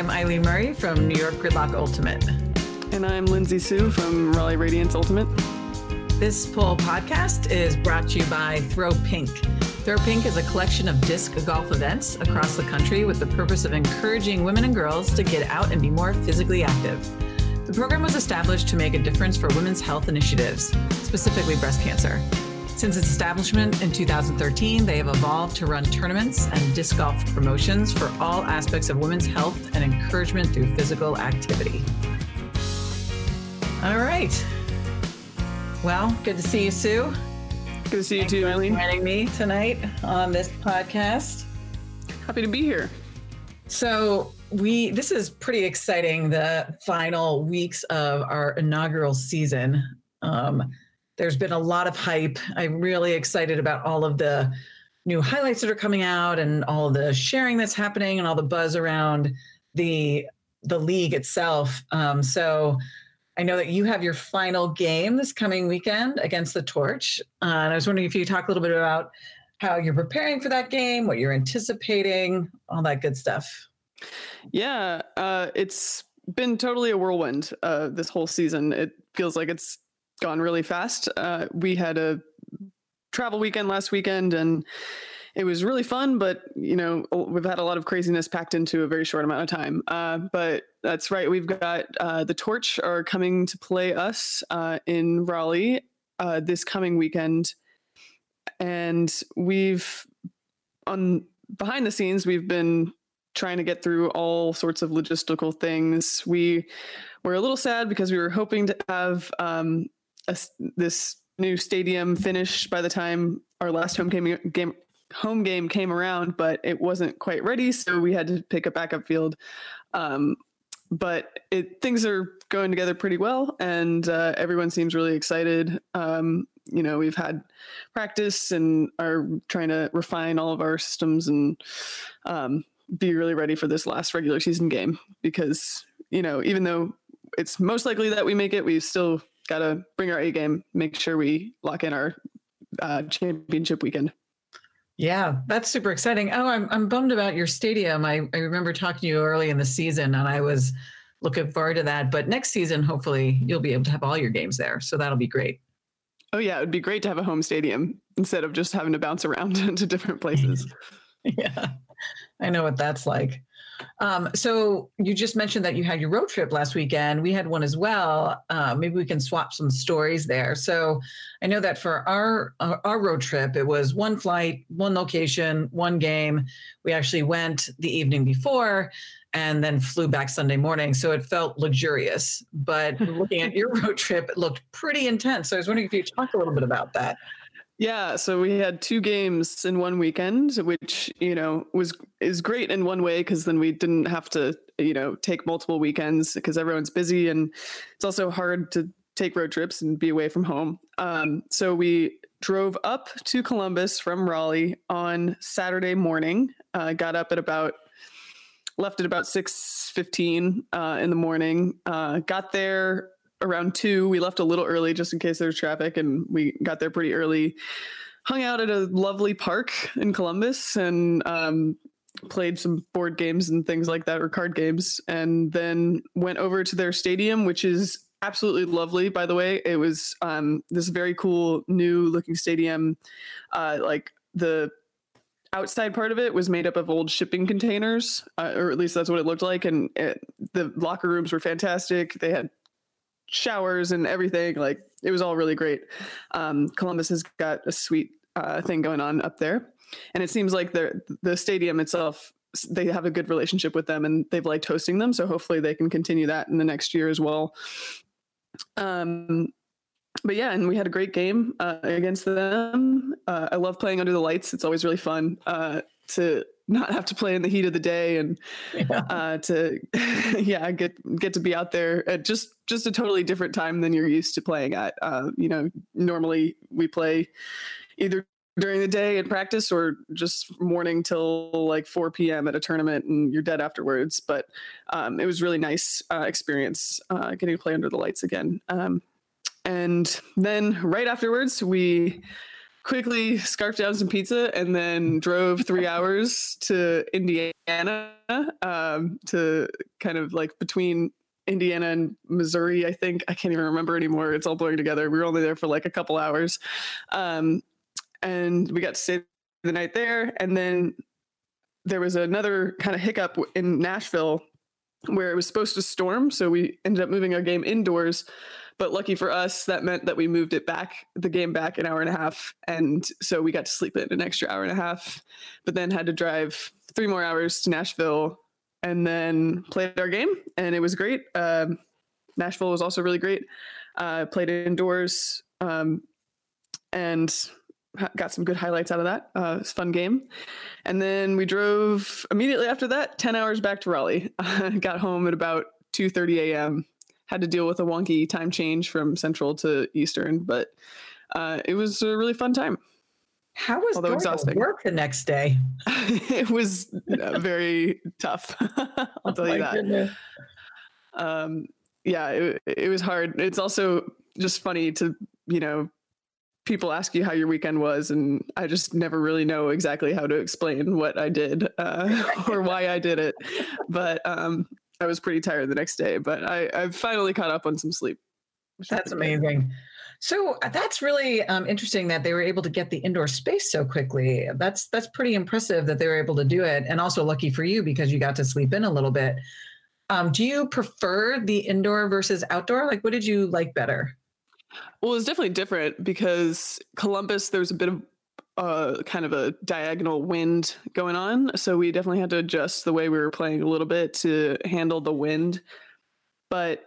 I'm Eileen Murray from New York Gridlock Ultimate. And I'm Lindsay Soo from Raleigh Radiance Ultimate. This PUL podcast is brought to you by Throw Pink. Throw Pink is a collection of disc golf events across the country with the purpose of encouraging women and girls to get out and be more physically active. The program was established to make a difference for women's health initiatives, specifically breast cancer. Since its establishment in 2013, they have evolved to run tournaments and disc golf promotions for all aspects of women's health and encouragement through physical activity. All right. Well, good to see you, Soo. Good to see you too, Eileen. Joining me tonight on this podcast. Happy to be here. So we this is pretty exciting. The final weeks of our inaugural season. Um, there's been a lot of hype. I'm really excited about all of the new highlights that are coming out and all the sharing that's happening and all the buzz around the the league itself. Um, so I know that you have your final game this coming weekend against the Torch. Uh, and I was wondering if you could talk a little bit about how you're preparing for that game, what you're anticipating, all that good stuff. Yeah, uh, it's been totally a whirlwind uh, this whole season. It feels like it's gone really fast. Uh, we had a travel weekend last weekend and it was really fun, but you know we've had a lot of craziness packed into a very short amount of time. Uh, but that's right, we've got uh, the Torch are coming to play us uh, in Raleigh uh, this coming weekend, and we've on behind the scenes we've been trying to get through all sorts of logistical things. We were a little sad because we were hoping to have um, a, this new stadium finished by the time our last home game, game home game came around, but it wasn't quite ready, so we had to pick a backup field. Um, but it, things are going together pretty well, and uh, everyone seems really excited. Um, you know, we've had practice and are trying to refine all of our systems and um, be really ready for this last regular season game because you know, even though it's most likely that we make it, we've still got to bring our A game, make sure we lock in our uh, championship weekend. Yeah, that's super exciting. Oh, I'm I'm bummed about your stadium. I, I remember talking to you early in the season and I was looking forward to that. But next season, hopefully you'll be able to have all your games there. So that'll be great. Oh yeah, it would be great to have a home stadium instead of just having to bounce around to different places. yeah. I know what that's like. Um, so you just mentioned that you had your road trip last weekend. We had one as well. Uh, maybe we can swap some stories there. So I know that for our our road trip, it was one flight, one location, one game. We actually went the evening before and then flew back Sunday morning. So it felt luxurious. But looking at your road trip, it looked pretty intense. So I was wondering if you talk a little bit about that. Yeah, so we had two games in one weekend, which you know was is great in one way because then we didn't have to you know take multiple weekends because everyone's busy and it's also hard to take road trips and be away from home. Um, so we drove up to Columbus from Raleigh on Saturday morning. Uh, got up at about left at about six fifteen uh, in the morning. Uh, got there around two. We left a little early just in case there's traffic, and we got there pretty early. Hung out at a lovely park in Columbus and um, played some board games and things like that, or card games, and then went over to their stadium, which is absolutely lovely. By the way, it was um, this very cool new looking stadium. Uh, like the outside part of it was made up of old shipping containers, uh, or at least that's what it looked like. And it, the locker rooms were fantastic. They had showers and everything. Like it was all really great. Um, Columbus has got a sweet uh, thing going on up there, and it seems like the the stadium itself they have a good relationship with them and they've liked hosting them. So hopefully they can continue that in the next year as well. Um, but yeah, and we had a great game uh, against them. Uh, I love playing under the lights. It's always really fun uh, to not have to play in the heat of the day and yeah. uh, to yeah get get to be out there at just just a totally different time than you're used to playing at. Uh, you know, normally we play either during the day in practice or just morning till like 4 p.m. at a tournament and you're dead afterwards. But um, it was really nice uh, experience uh, getting to play under the lights again. Um, and then right afterwards we quickly scarfed down some pizza and then drove three hours to Indiana um, to kind of like between Indiana and Missouri, I think. I can't even remember anymore. It's all blurring together. We were only there for like a couple hours. Um, and we got to stay the night there. And then there was another kind of hiccup in Nashville where it was supposed to storm. So we ended up moving our game indoors. But lucky for us, that meant that we moved it back, the game back an hour and a half. And so we got to sleep in an extra hour and a half, but then had to drive three more hours to Nashville and then played our game. And it was great. Um, Nashville was also really great. Uh, played indoors um, and got some good highlights out of that. Uh, it was fun game. And then we drove immediately after that, 10 hours back to Raleigh. got home at about 2.30 a.m. Had to deal with a wonky time change from Central to Eastern, but uh, it was a really fun time. How was Although exhausting. work the next day? it was uh, very tough. I'll tell oh you that. Um, yeah, it, it was hard. It's also just funny to, you know, people ask you how your weekend was and i just never really know exactly how to explain what i did uh, or why i did it but um, i was pretty tired the next day but i i've finally caught up on some sleep. That's amazing. So uh, that's really um, interesting that they were able to get the indoor space so quickly. That's that's pretty impressive that they were able to do it and also lucky for you because you got to sleep in a little bit. Um, do you prefer the indoor versus outdoor? Like what did you like better? Well, it's definitely different because Columbus, there's a bit of uh, kind of a diagonal wind going on. So we definitely had to adjust the way we were playing a little bit to handle the wind. But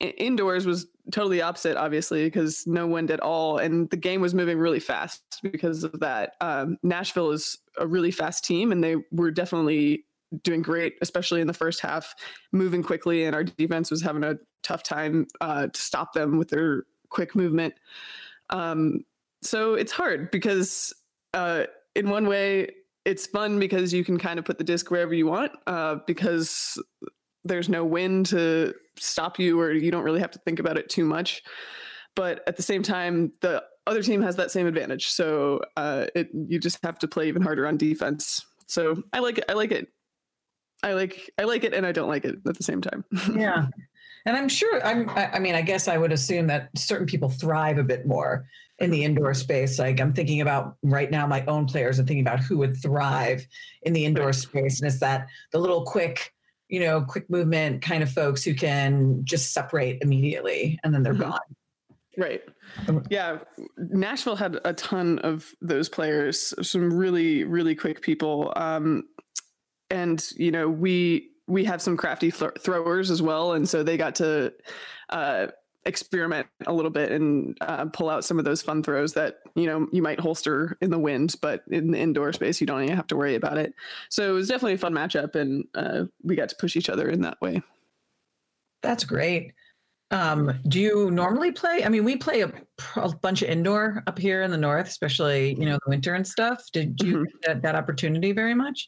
indoors was totally opposite, obviously, because no wind at all. And the game was moving really fast because of that. Um, Nashville is a really fast team, and they were definitely doing great, especially in the first half, moving quickly. And our defense was having a tough time uh, to stop them with their quick movement. Um, so it's hard because uh, in one way it's fun because you can kind of put the disc wherever you want uh, because there's no wind to stop you or you don't really have to think about it too much. But at the same time, the other team has that same advantage. So uh, it you just have to play even harder on defense. So I like it. I like it. I like I like it and I don't like it at the same time. yeah. And I'm sure I'm I mean, I guess I would assume that certain people thrive a bit more in the indoor space. Like I'm thinking about right now my own players and thinking about who would thrive in the indoor space. And it's that the little quick, you know, quick movement kind of folks who can just separate immediately and then they're mm-hmm. gone. Right. Um, yeah. Nashville had a ton of those players, some really, really quick people. Um, and, you know, we we have some crafty th- throwers as well, and so they got to uh, experiment a little bit and uh, pull out some of those fun throws that you know you might holster in the wind, but in the indoor space you don't even have to worry about it. So it was definitely a fun matchup, and uh, we got to push each other in that way. That's great. Um, do you normally play? I mean, we play a, a, bunch of indoor up here in the north, especially you know the winter and stuff. Did you mm-hmm. get that, that opportunity very much?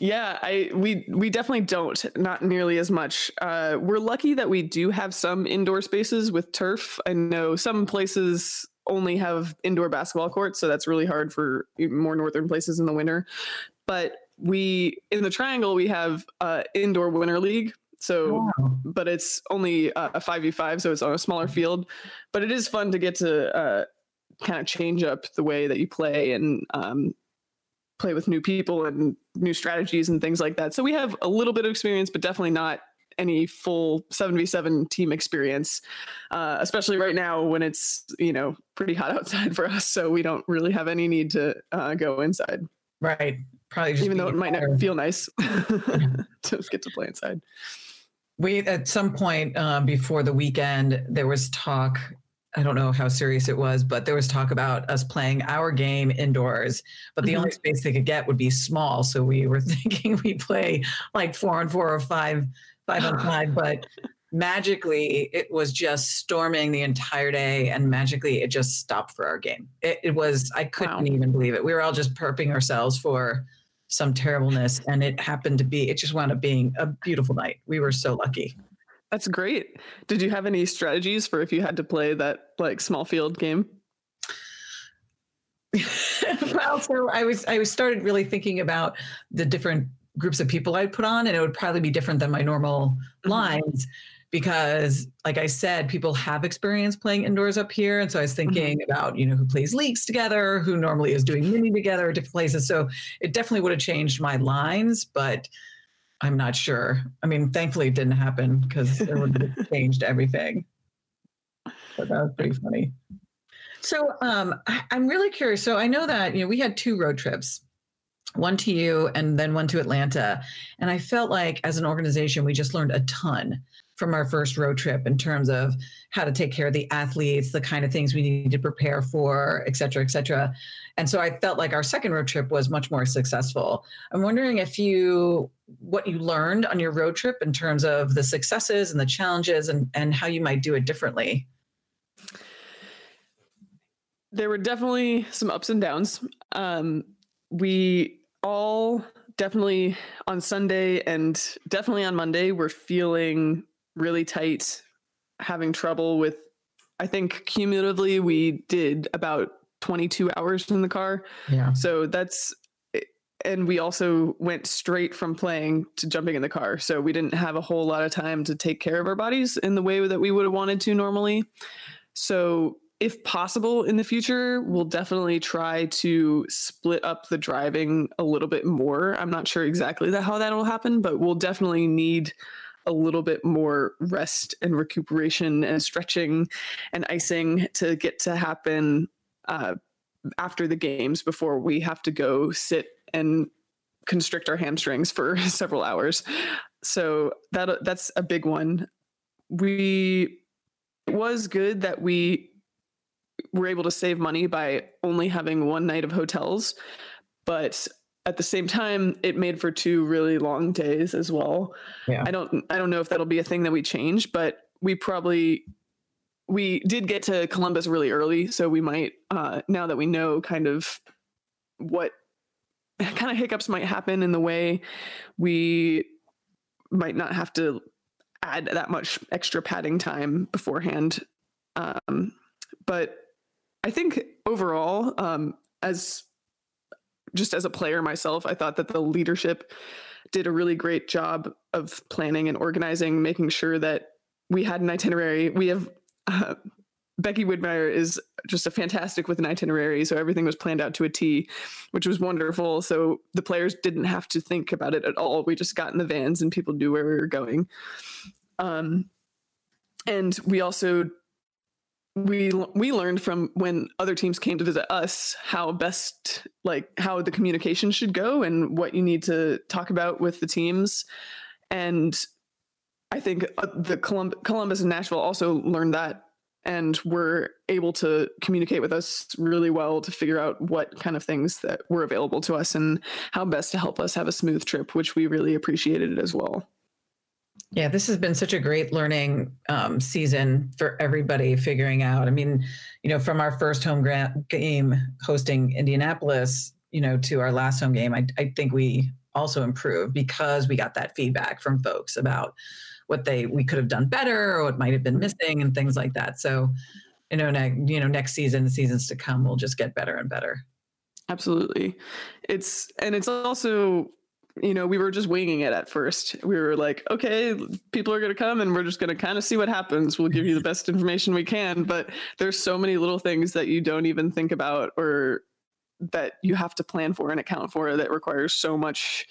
Yeah, I we we definitely don't. Not nearly as much. Uh, we're lucky that we do have some indoor spaces with turf. I know some places only have indoor basketball courts, so that's really hard for more northern places in the winter. But we in the triangle we have uh, indoor winter league. So, wow. but it's only uh, a five v five, so it's on a smaller field. But it is fun to get to uh, kind of change up the way that you play and um, play with new people and new strategies and things like that. So we have a little bit of experience, but definitely not any full 7v7 team experience, uh, especially right now when it's, you know, pretty hot outside for us. So we don't really have any need to uh, go inside. Right. Probably even though it might not feel nice to get to play inside. We, at some point um, before the weekend, there was talk I don't know how serious it was, but there was talk about us playing our game indoors, but the mm-hmm. only space they could get would be small. So we were thinking we play like four on four or five, five on five, but magically it was just storming the entire day and magically it just stopped for our game. It, it was, I couldn't wow. even believe it. We were all just perping ourselves for some terribleness and it happened to be, it just wound up being a beautiful night. We were so lucky. That's great. Did you have any strategies for if you had to play that like small field game? well, so I was I was started really thinking about the different groups of people I'd put on, and it would probably be different than my normal mm-hmm. lines because like I said, people have experience playing indoors up here. And so I was mm-hmm. thinking mm-hmm. about, you know, who plays leagues together, who normally is doing mini together different places. So it definitely would have changed my lines, but I'm not sure. I mean, thankfully it didn't happen because it would have changed everything. But that was pretty funny. So um, I, I'm really curious. So I know that, you know, we had two road trips one to you and then one to Atlanta. And I felt like as an organization, we just learned a ton from our first road trip in terms of how to take care of the athletes, the kind of things we need to prepare for, et cetera, et cetera. And so I felt like our second road trip was much more successful. I'm wondering if you, what you learned on your road trip in terms of the successes and the challenges and, and how you might do it differently. There were definitely some ups and downs. Um, we all definitely on Sunday and definitely on Monday were feeling really tight, having trouble with. I think cumulatively we did about 22 hours in the car. Yeah. So that's eh, and we also went straight from playing to jumping in the car. So we didn't have a whole lot of time to take care of our bodies in the way that we would have wanted to normally. So if possible in the future, we'll definitely try to split up the driving a little bit more. I'm not sure exactly that how that'll happen, but we'll definitely need a little bit more rest and recuperation and stretching and icing to get to happen uh, after the games before we have to go sit and constrict our hamstrings for several hours. So that that's a big one. We it was good that we were able to save money by only having one night of hotels, but at the same time it made for two really long days as well yeah. i don't i don't know if that'll be a thing that we change but we probably we did get to columbus really early so we might uh now that we know kind of what kind of hiccups might happen in the way we might not have to add that much extra padding time beforehand um but i think overall um as just as a player myself, I thought that the leadership did a really great job of planning and organizing, making sure that we had an itinerary. We have uh, Becky Widmeyer is just a fantastic with an itinerary, so everything was planned out to a T, which was wonderful. So the players didn't have to think about it at all. We just got in the vans and people knew where we were going. Um, and we also we we learned from when other teams came to visit us how best like how the communication should go and what you need to talk about with the teams. And i think uh, the Colum- columbus and nashville also learned that and were able to communicate with us really well to figure out what kind of things that were available to us and how best to help us have a smooth trip which we really appreciated as well yeah, this has been such a great learning um, season for everybody figuring out. I mean, you know, from our first home game hosting Indianapolis, you know, to our last home game, I, I think we also improved because we got that feedback from folks about what they we could have done better or what might have been missing and things like that. So, you know, ne- you know, next season, seasons to come, we'll just get better and better. Absolutely. It's and it's also you know, we were just winging it at first. We were like, okay, people are going to come and we're just going to kind of see what happens. We'll give you the best information we can. But there's so many little things that you don't even think about or that you have to plan for and account for that requires so much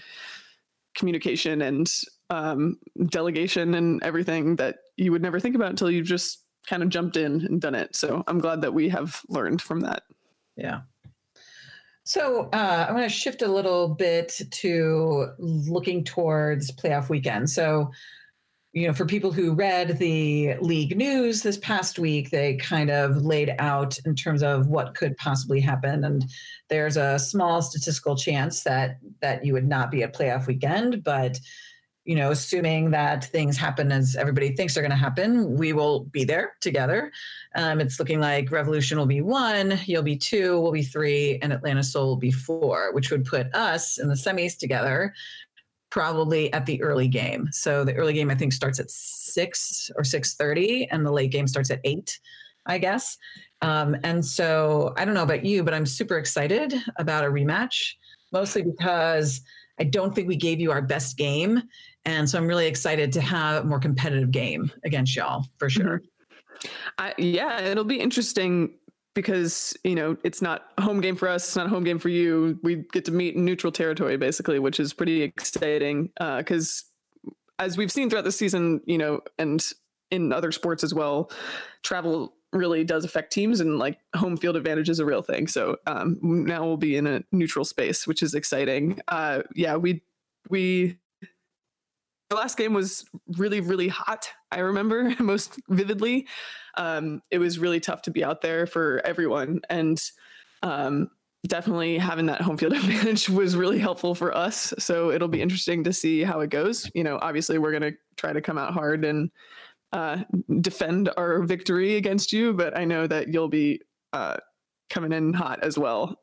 communication and um, delegation and everything that you would never think about until you've just kind of jumped in and done it. So I'm glad that we have learned from that. Yeah. So uh, I'm going to shift a little bit to looking towards playoff weekend. So, you know, for people who read the league news this past week, they kind of laid out in terms of what could possibly happen, and there's a small statistical chance that that you would not be at playoff weekend, but you know, assuming that things happen as everybody thinks they're going to happen, we will be there together. Um, it's looking like Revolution will be one, you'll be two, we'll be three, and Atlanta Soul will be four, which would put us in the semis together probably at the early game. So the early game I think starts at six or six thirty, and the late game starts at eight. I guess. Um, and so I don't know about you, but I'm super excited about a rematch, mostly because I don't think we gave you our best game. And so I'm really excited to have a more competitive game against y'all for sure. Mm-hmm. I, yeah, it'll be interesting because you know it's not a home game for us it's not a home game for you we get to meet in neutral territory basically which is pretty exciting because uh, as we've seen throughout the season you know and in other sports as well travel really does affect teams and like home field advantage is a real thing so um, now we'll be in a neutral space which is exciting uh, yeah we we last game was really really hot i remember most vividly. Um, it was really tough to be out there for everyone and um, definitely having that home field advantage was really helpful for us. So it'll be interesting to see how it goes. You know obviously we're going to try to come out hard and uh, defend our victory against you but i know that you'll be uh, coming in hot as well.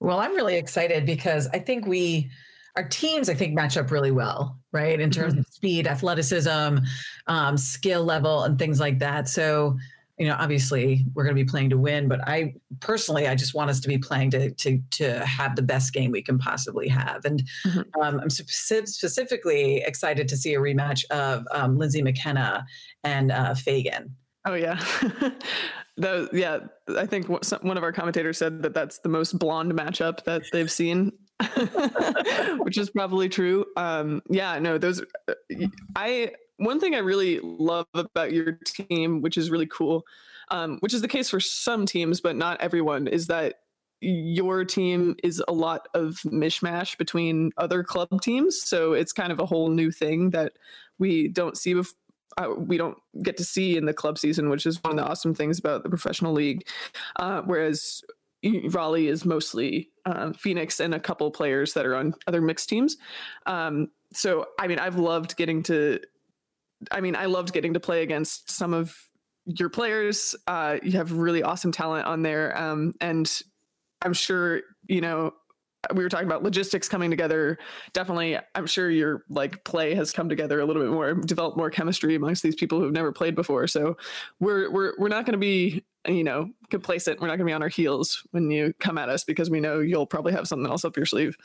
Well i'm really excited because i think we our teams, I think, match up really well, right? In terms mm-hmm. of speed, athleticism, um, skill level, and things like that. So, you know, obviously we're going to be playing to win, but I personally, I just want us to be playing to to to have the best game we can possibly have. And mm-hmm. um, I'm specifically excited to see a rematch of um, Lindsay McKenna and uh, Fagan. Oh yeah. that, yeah, I think one of our commentators said that that's the most blonde matchup that they've seen which is probably true. Um, yeah, no, those. Uh, I one thing I really love about your team, which is really cool, um, which is the case for some teams, but not everyone, is that your team is a lot of mishmash between other club teams. So it's kind of a whole new thing that we don't see before. Uh, we don't get to see in the club season, which is one of the awesome things about the professional league. Uh, whereas Raleigh is mostly um, Phoenix and a couple players that are on other mixed teams. Um, so, I mean, I've loved getting to. I mean, I loved getting to play against some of your players. Uh, you have really awesome talent on there, um, and I'm sure you know. We were talking about logistics coming together. Definitely, I'm sure your like play has come together a little bit more, developed more chemistry amongst these people who've never played before. So, we're we're we're not going to be you know, complacent. We're not going to be on our heels when you come at us because we know you'll probably have something else up your sleeve.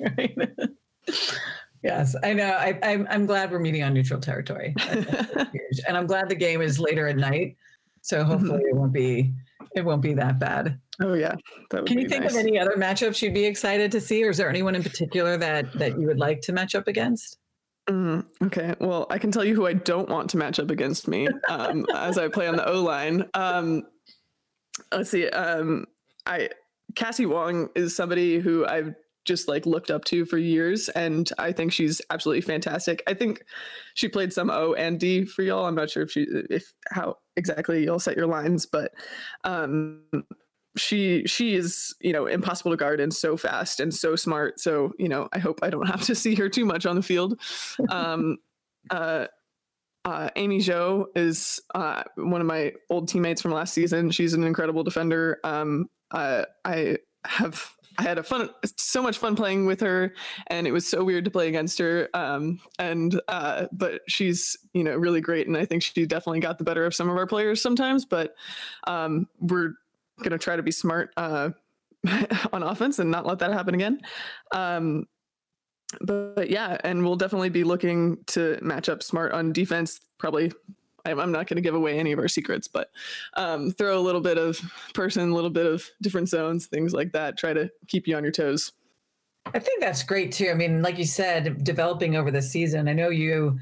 Right. yes, I know. I, am I'm, I'm glad we're meeting on neutral territory, and I'm glad the game is later at night, so mm-hmm. hopefully it won't be it won't be that bad. Oh yeah. Can you think nice. of any other matchups you'd be excited to see, or is there anyone in particular that that you would like to match up against? Mm, okay. Well, I can tell you who I don't want to match up against me um, as I play on the O line. Um, let's see. Um, I Cassie Wong is somebody who I've just like looked up to for years, and I think she's absolutely fantastic. I think she played some O and D for y'all. I'm not sure if she if how exactly you'll set your lines, but um, she she is you know impossible to guard and so fast and so smart so you know i hope i don't have to see her too much on the field um uh uh, Amy Zhou is uh, one of my old teammates from last season. She's an incredible defender. Um, uh, I have I had a fun, so much fun playing with her, and it was so weird to play against her. Um, and uh, but she's you know really great, and I think she definitely got the better of some of our players sometimes. But um, we're going to try to be smart uh, on offense and not let that happen again. Um, but, but, yeah, and we'll definitely be looking to match up smart on defense. Probably, I'm, not going to give away any of our secrets, but um, throw a little bit of person, a little bit of different zones, things like that. Try to keep you on your toes. I think that's great too. I mean, like you said, developing over the season. I know you,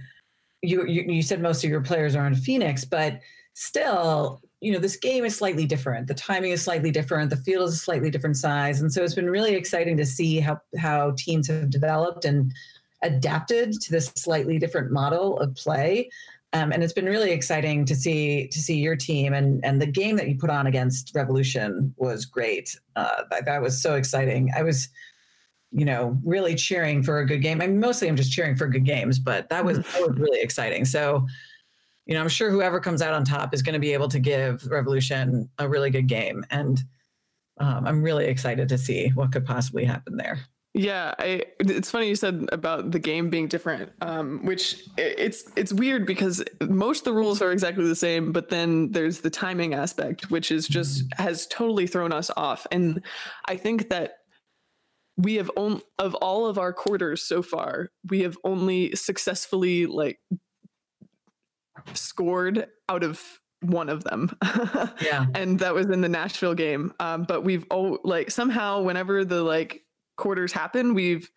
you, you, you said most of your players are in Phoenix, but still, you know, this game is slightly different. The timing is slightly different. The field is a slightly different size, and so it's been really exciting to see how how teams have developed and adapted to this slightly different model of play. Um, and it's been really exciting to see to see your team and and the game that you put on against Revolution was great. Uh, that, that was so exciting. I was, you know, really cheering for a good game. I mean, mostly I'm just cheering for good games, but that was that was really exciting. So you know, I'm sure whoever comes out on top is going to be able to give Revolution a really good game. And um, I'm really excited to see what could possibly happen there. Yeah, I, it's funny you said about the game being different, um, which it's it's weird because most of the rules are exactly the same, but then there's the timing aspect, which is just has totally thrown us off. And I think that we have only of all of our quarters so far, we have only successfully like scored out of one of them. yeah. And that was in the Nashville game. Um, but we've oh like somehow whenever the like quarters happen, we've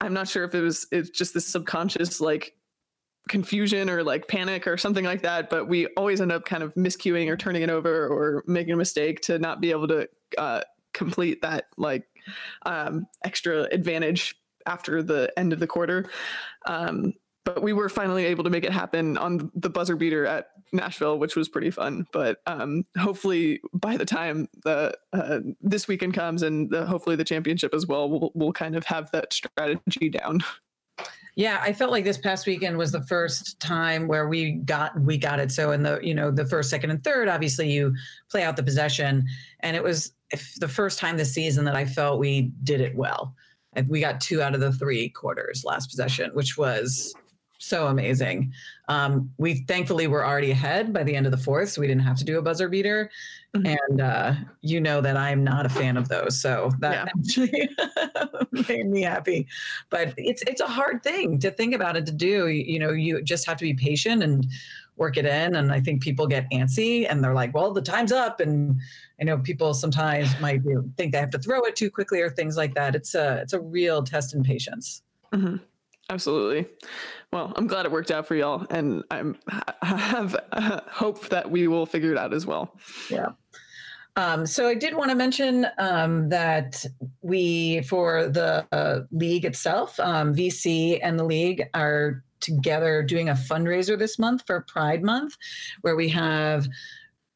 I'm not sure if it was it's just this subconscious like confusion or like panic or something like that, but we always end up kind of miscuing or turning it over or making a mistake to not be able to uh, complete that like um, extra advantage after the end of the quarter. Um, but we were finally able to make it happen on the buzzer beater at Nashville, which was pretty fun. But um, hopefully, by the time the uh, this weekend comes and the, hopefully the championship as well, we'll we'll kind of have that strategy down. Yeah, I felt like this past weekend was the first time where we got we got it. So in the you know the first, second, and third, obviously you play out the possession, and it was the first time this season that I felt we did it well. We got two out of the three quarters last possession, which was so amazing. Um, we thankfully were already ahead by the end of the fourth, so we didn't have to do a buzzer beater. Mm-hmm. And uh, you know that I'm not a fan of those, so that yeah. actually made me happy. But it's it's a hard thing to think about it to do. You, you know, you just have to be patient and work it in. And I think people get antsy and they're like, "Well, the time's up." And I know people sometimes might think they have to throw it too quickly or things like that. It's a it's a real test in patience. Mm-hmm. Absolutely. Well, I'm glad it worked out for y'all, and I'm I have uh, hope that we will figure it out as well. Yeah. Um, so I did want to mention um, that we, for the uh, league itself, um, VC and the league are together doing a fundraiser this month for Pride Month, where we have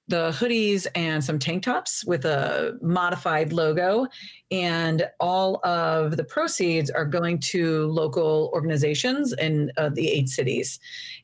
the hoodies and some tank tops with a modified logo. And all of the proceeds are going to local organizations in uh, the eight cities.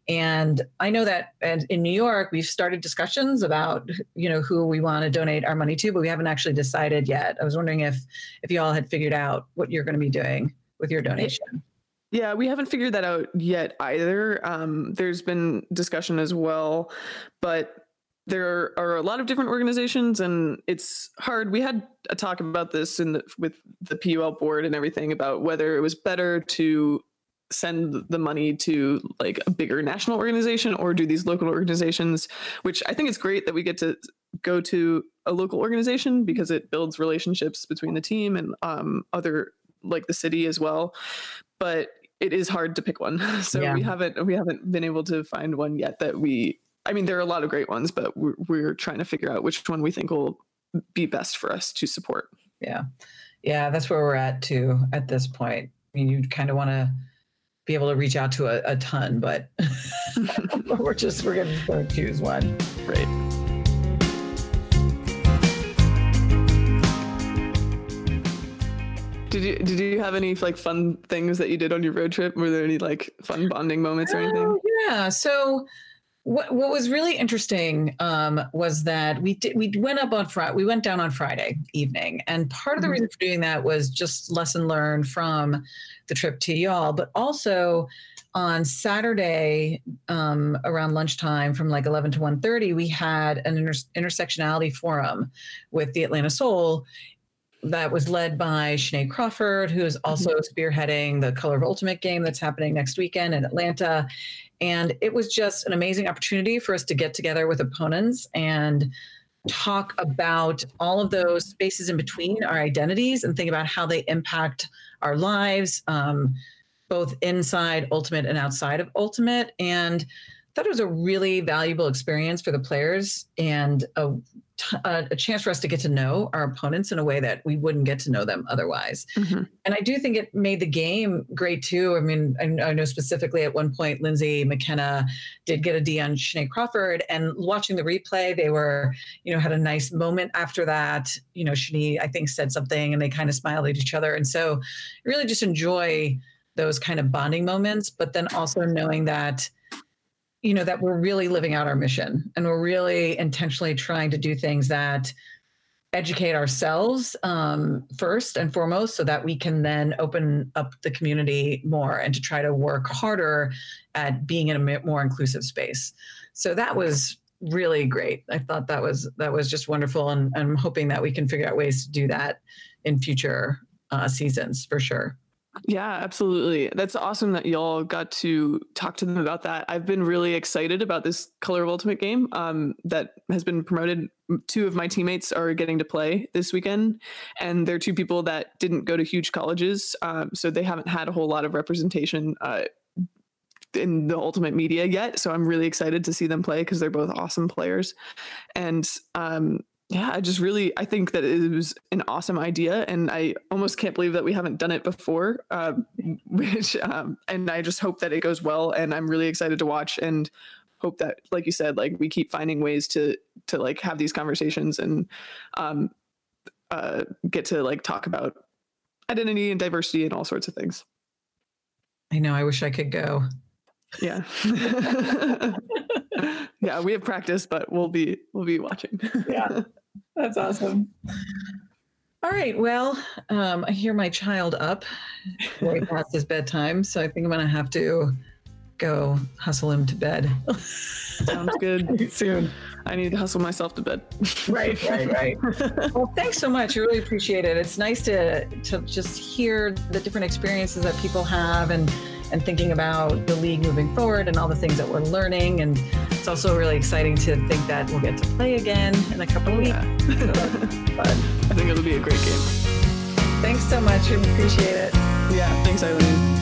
And I know that in New York, we've started discussions about, you know, who we want to donate our money to, but we haven't actually decided yet. I was wondering if if you all had figured out what you're going to be doing with your donation. Yeah, we haven't figured that out yet either. Um, there's been discussion as well, but there are a lot of different organizations and it's hard. We had a talk about this in the, with the pul board and everything about whether it was better to send the money to like a bigger national organization or do these local organizations which i think it's great that we get to go to a local organization because it builds relationships between the team and um, other like the city as well. But it is hard to pick one. So yeah. we haven't we haven't been able to find one yet that we I mean, there are a lot of great ones, but we're, we're trying to figure out which one we think will be best for us to support. Yeah. Yeah. That's where we're at too at this point. I mean, you kind of want to be able to reach out to a, a ton, but we're just, we're going to choose one. Right. Did you did you have any like fun things that you did on your road trip? Were there any like fun bonding moments or anything? Oh, yeah. So what, what was really interesting um, was that we did, we went up on Friday. We went down on Friday evening, and part of the mm-hmm. reason for doing that was just lesson learned from the trip to y'all, but also on Saturday um, around lunchtime from like 11 to 1.30, we had an inter- intersectionality forum with the Atlanta Soul that was led by Sinead Crawford, who is also mm-hmm. spearheading the Color of Ultimate game that's happening next weekend in Atlanta. And it was just an amazing opportunity for us to get together with opponents and talk about all of those spaces in between our identities and think about how they impact our lives, um, both inside Ultimate and outside of Ultimate. And thought it was a really valuable experience for the players and a, a, chance for us to get to know our opponents in a way that we wouldn't get to know them otherwise. Mm-hmm. And I do think it made the game great too. I mean, I, I, know specifically at one point, Lindsay McKenna did get a D on Sinead Crawford, and watching the replay, they were, you know, had a nice moment after that. You know, Sinead, I think, said something and they kind of smiled at each other. And so really just enjoy those kind of bonding moments, but then also knowing that you know that we're really living out our mission and we're really intentionally trying to do things that educate ourselves um, first and foremost so that we can then open up the community more and to try to work harder at being in a more inclusive space. So that was really great. I thought that was that was just wonderful and i'm hoping that we can figure out ways to do that in future uh, seasons for sure yeah, absolutely. That's awesome that y'all got to talk to them about that. I've been really excited about this Color of Ultimate game um, that has been promoted. Two of my teammates are getting to play this weekend, and they're two people that didn't go to huge colleges, um, so they haven't had a whole lot of representation uh, in the Ultimate media yet. So I'm really excited to see them play because they're both awesome players, and um, yeah, I just really I think that it was an awesome idea, and I almost can't believe that we haven't done it before. Uh, which um, and I just hope that it goes well, and I'm really excited to watch and hope that, like you said, like we keep finding ways to to like have these conversations and um, uh, get to like talk about identity and diversity and all sorts of things. I know. I wish I could go. Yeah. yeah, we have practice, but we'll be we'll be watching. yeah. That's awesome. All right. Well, um, I hear my child up way past his bedtime, so I think I'm gonna have to go hustle him to bed. Sounds good. Soon. I need to hustle myself to bed. right, right, right. well, thanks so much. I really appreciate it. It's nice to to just hear the different experiences that people have and and thinking about the league moving forward and all the things that we're learning. And it's also really exciting to think that we'll get to play again in a couple of weeks. Yeah. but I think it'll be a great game. Thanks so much. We appreciate it. Yeah, thanks, Eileen.